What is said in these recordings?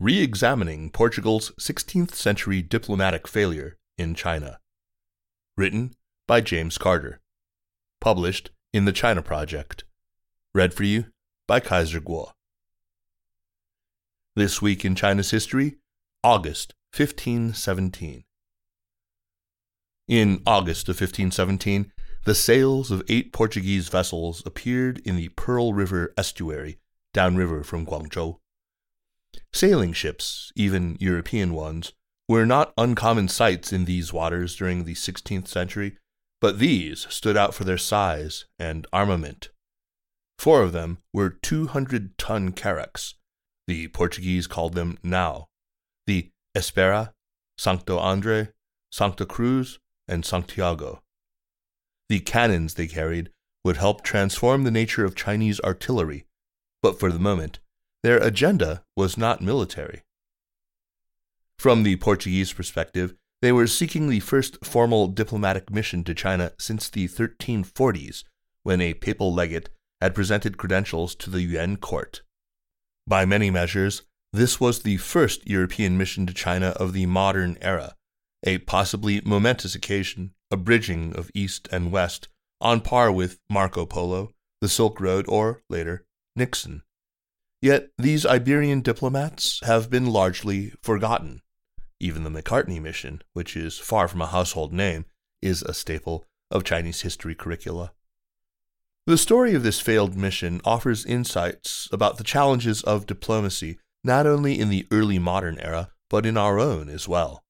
re examining Portugal's 16th century diplomatic failure in China. Written by James Carter. Published in the China Project. Read for you by Kaiser Kuo. This week in China's history, August 1517. In August of 1517, the sails of eight Portuguese vessels appeared in the Pearl River estuary downriver from Guangzhou. Sailing ships, even European ones, were not uncommon sights in these waters during the 16th century, but these stood out for their size and armament. Four of them were 200 ton carracks. The Portuguese called them nau. The Espera, Sancto Andre, Santa Cruz, and Santiago. The cannons they carried would help transform the nature of Chinese artillery, but for the moment, their agenda was not military. From the Portuguese perspective, they were seeking the first formal diplomatic mission to China since the 1340s, when a papal legate had presented credentials to the Yuan court. By many measures, this was the first European mission to China of the modern era, a possibly momentous occasion, a bridging of East and West, on par with Marco Polo, the Silk Road, or, later, Nixon. Yet these Iberian diplomats have been largely forgotten. Even the Macartney mission, which is far from a household name, is a staple of Chinese history curricula. The story of this failed mission offers insights about the challenges of diplomacy not only in the early modern era, but in our own as well.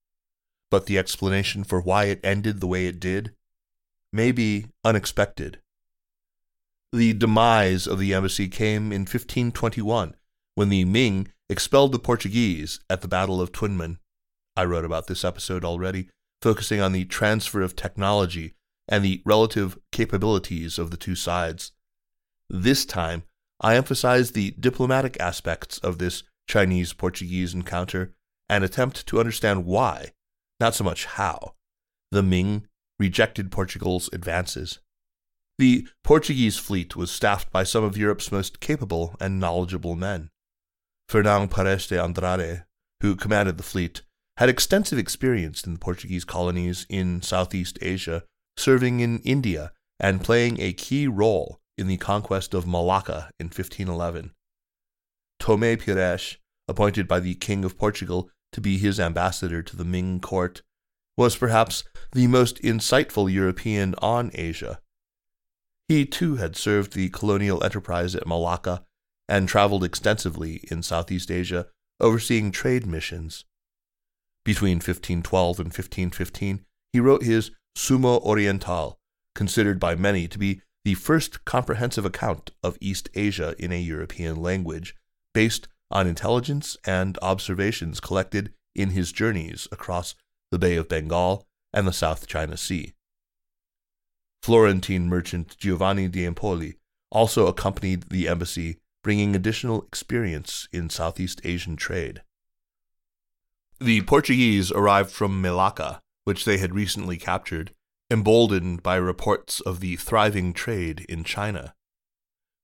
But the explanation for why it ended the way it did may be unexpected. The demise of the embassy came in 1521 when the Ming expelled the Portuguese at the Battle of Tunmen. I wrote about this episode already, focusing on the transfer of technology and the relative capabilities of the two sides. This time, I emphasize the diplomatic aspects of this Chinese Portuguese encounter and attempt to understand why, not so much how, the Ming rejected Portugal's advances. The Portuguese fleet was staffed by some of Europe's most capable and knowledgeable men. Fernão Paes de Andrade, who commanded the fleet, had extensive experience in the Portuguese colonies in Southeast Asia, serving in India and playing a key role in the conquest of Malacca in 1511. Tomé Pires, appointed by the King of Portugal to be his ambassador to the Ming court, was perhaps the most insightful European on Asia he too had served the colonial enterprise at Malacca and traveled extensively in Southeast Asia, overseeing trade missions. Between 1512 and 1515, he wrote his Suma Oriental, considered by many to be the first comprehensive account of East Asia in a European language, based on intelligence and observations collected in his journeys across the Bay of Bengal and the South China Sea. Florentine merchant Giovanni di Empoli also accompanied the embassy, bringing additional experience in Southeast Asian trade. The Portuguese arrived from Malacca, which they had recently captured, emboldened by reports of the thriving trade in China.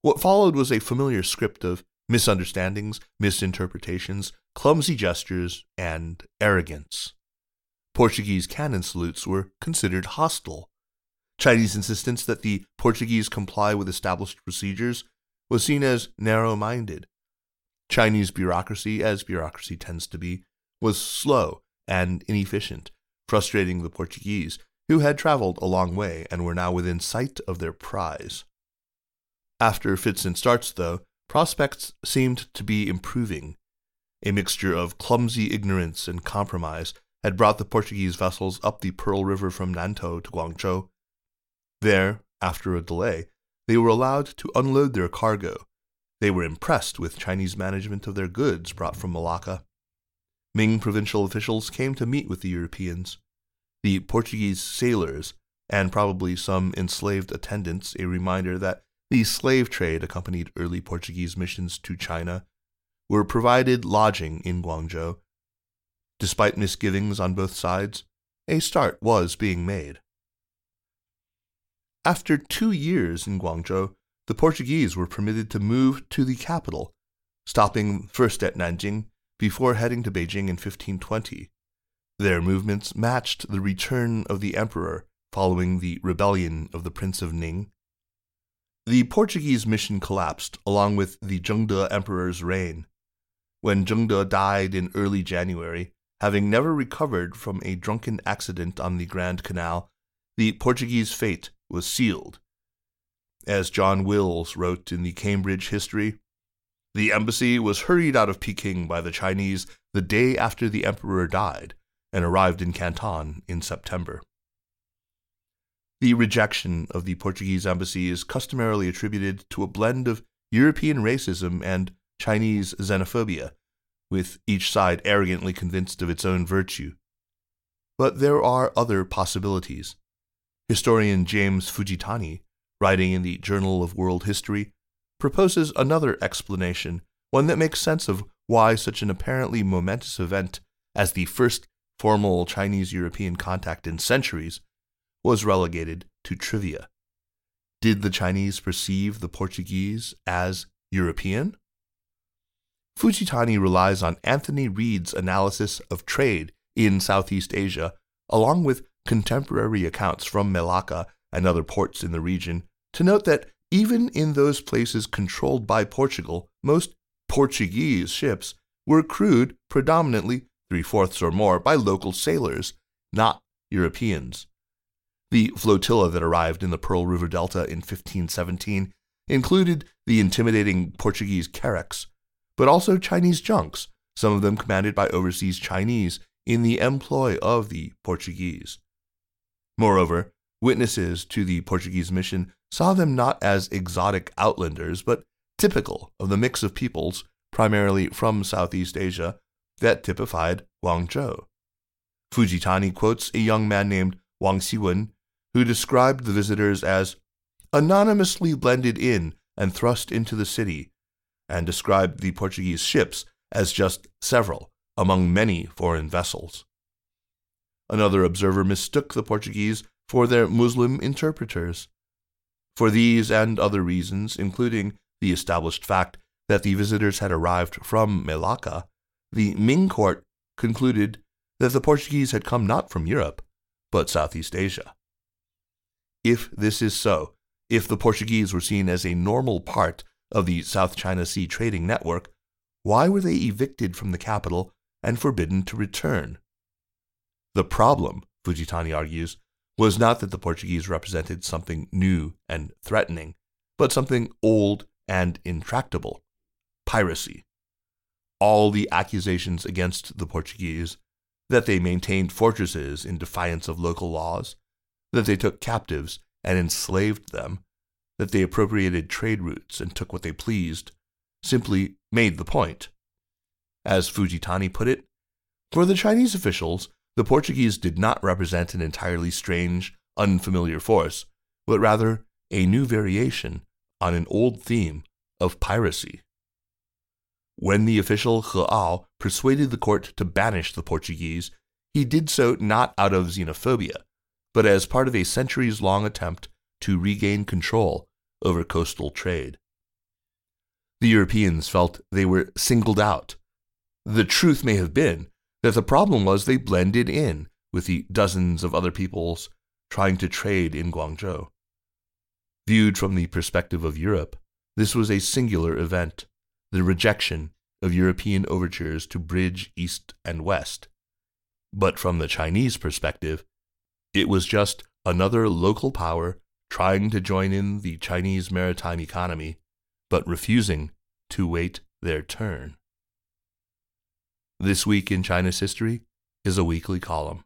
What followed was a familiar script of misunderstandings, misinterpretations, clumsy gestures, and arrogance. Portuguese cannon salutes were considered hostile, Chinese insistence that the Portuguese comply with established procedures was seen as narrow minded. Chinese bureaucracy, as bureaucracy tends to be, was slow and inefficient, frustrating the Portuguese, who had traveled a long way and were now within sight of their prize. After fits and starts, though, prospects seemed to be improving. A mixture of clumsy ignorance and compromise had brought the Portuguese vessels up the Pearl River from Nantou to Guangzhou there, after a delay, they were allowed to unload their cargo. They were impressed with Chinese management of their goods brought from Malacca. Ming provincial officials came to meet with the Europeans. The Portuguese sailors, and probably some enslaved attendants, a reminder that the slave trade accompanied early Portuguese missions to China, were provided lodging in Guangzhou. Despite misgivings on both sides, a start was being made. After two years in Guangzhou, the Portuguese were permitted to move to the capital, stopping first at Nanjing before heading to Beijing in 1520. Their movements matched the return of the emperor following the rebellion of the Prince of Ning. The Portuguese mission collapsed along with the Zhengde emperor's reign. When Zhengde died in early January, having never recovered from a drunken accident on the Grand Canal, the Portuguese fate was sealed. As John Wills wrote in the Cambridge History, the embassy was hurried out of Peking by the Chinese the day after the emperor died and arrived in Canton in September. The rejection of the Portuguese embassy is customarily attributed to a blend of European racism and Chinese xenophobia, with each side arrogantly convinced of its own virtue. But there are other possibilities. Historian James Fujitani, writing in the Journal of World History, proposes another explanation, one that makes sense of why such an apparently momentous event as the first formal Chinese European contact in centuries was relegated to trivia. Did the Chinese perceive the Portuguese as European? Fujitani relies on Anthony Reid's analysis of trade in Southeast Asia, along with contemporary accounts from Malacca and other ports in the region, to note that even in those places controlled by Portugal, most Portuguese ships were crewed predominantly three fourths or more by local sailors, not Europeans. The flotilla that arrived in the Pearl River Delta in 1517 included the intimidating Portuguese carracks, but also Chinese junks, some of them commanded by overseas Chinese in the employ of the Portuguese. Moreover, witnesses to the Portuguese mission saw them not as exotic outlanders, but typical of the mix of peoples, primarily from Southeast Asia, that typified Guangzhou. Fujitani quotes a young man named Wang Xiwen, who described the visitors as anonymously blended in and thrust into the city, and described the Portuguese ships as just several among many foreign vessels. Another observer mistook the Portuguese for their Muslim interpreters. For these and other reasons, including the established fact that the visitors had arrived from Malacca, the Ming court concluded that the Portuguese had come not from Europe, but Southeast Asia. If this is so, if the Portuguese were seen as a normal part of the South China Sea trading network, why were they evicted from the capital and forbidden to return? The problem, Fujitani argues, was not that the Portuguese represented something new and threatening, but something old and intractable piracy. All the accusations against the Portuguese that they maintained fortresses in defiance of local laws, that they took captives and enslaved them, that they appropriated trade routes and took what they pleased, simply made the point. As Fujitani put it, for the Chinese officials, the Portuguese did not represent an entirely strange, unfamiliar force, but rather a new variation on an old theme of piracy. When the official He persuaded the court to banish the Portuguese, he did so not out of xenophobia, but as part of a centuries long attempt to regain control over coastal trade. The Europeans felt they were singled out. The truth may have been that the problem was they blended in with the dozens of other peoples trying to trade in Guangzhou. Viewed from the perspective of Europe, this was a singular event, the rejection of European overtures to bridge East and West. But from the Chinese perspective, it was just another local power trying to join in the Chinese maritime economy, but refusing to wait their turn. This Week in China's History is a weekly column.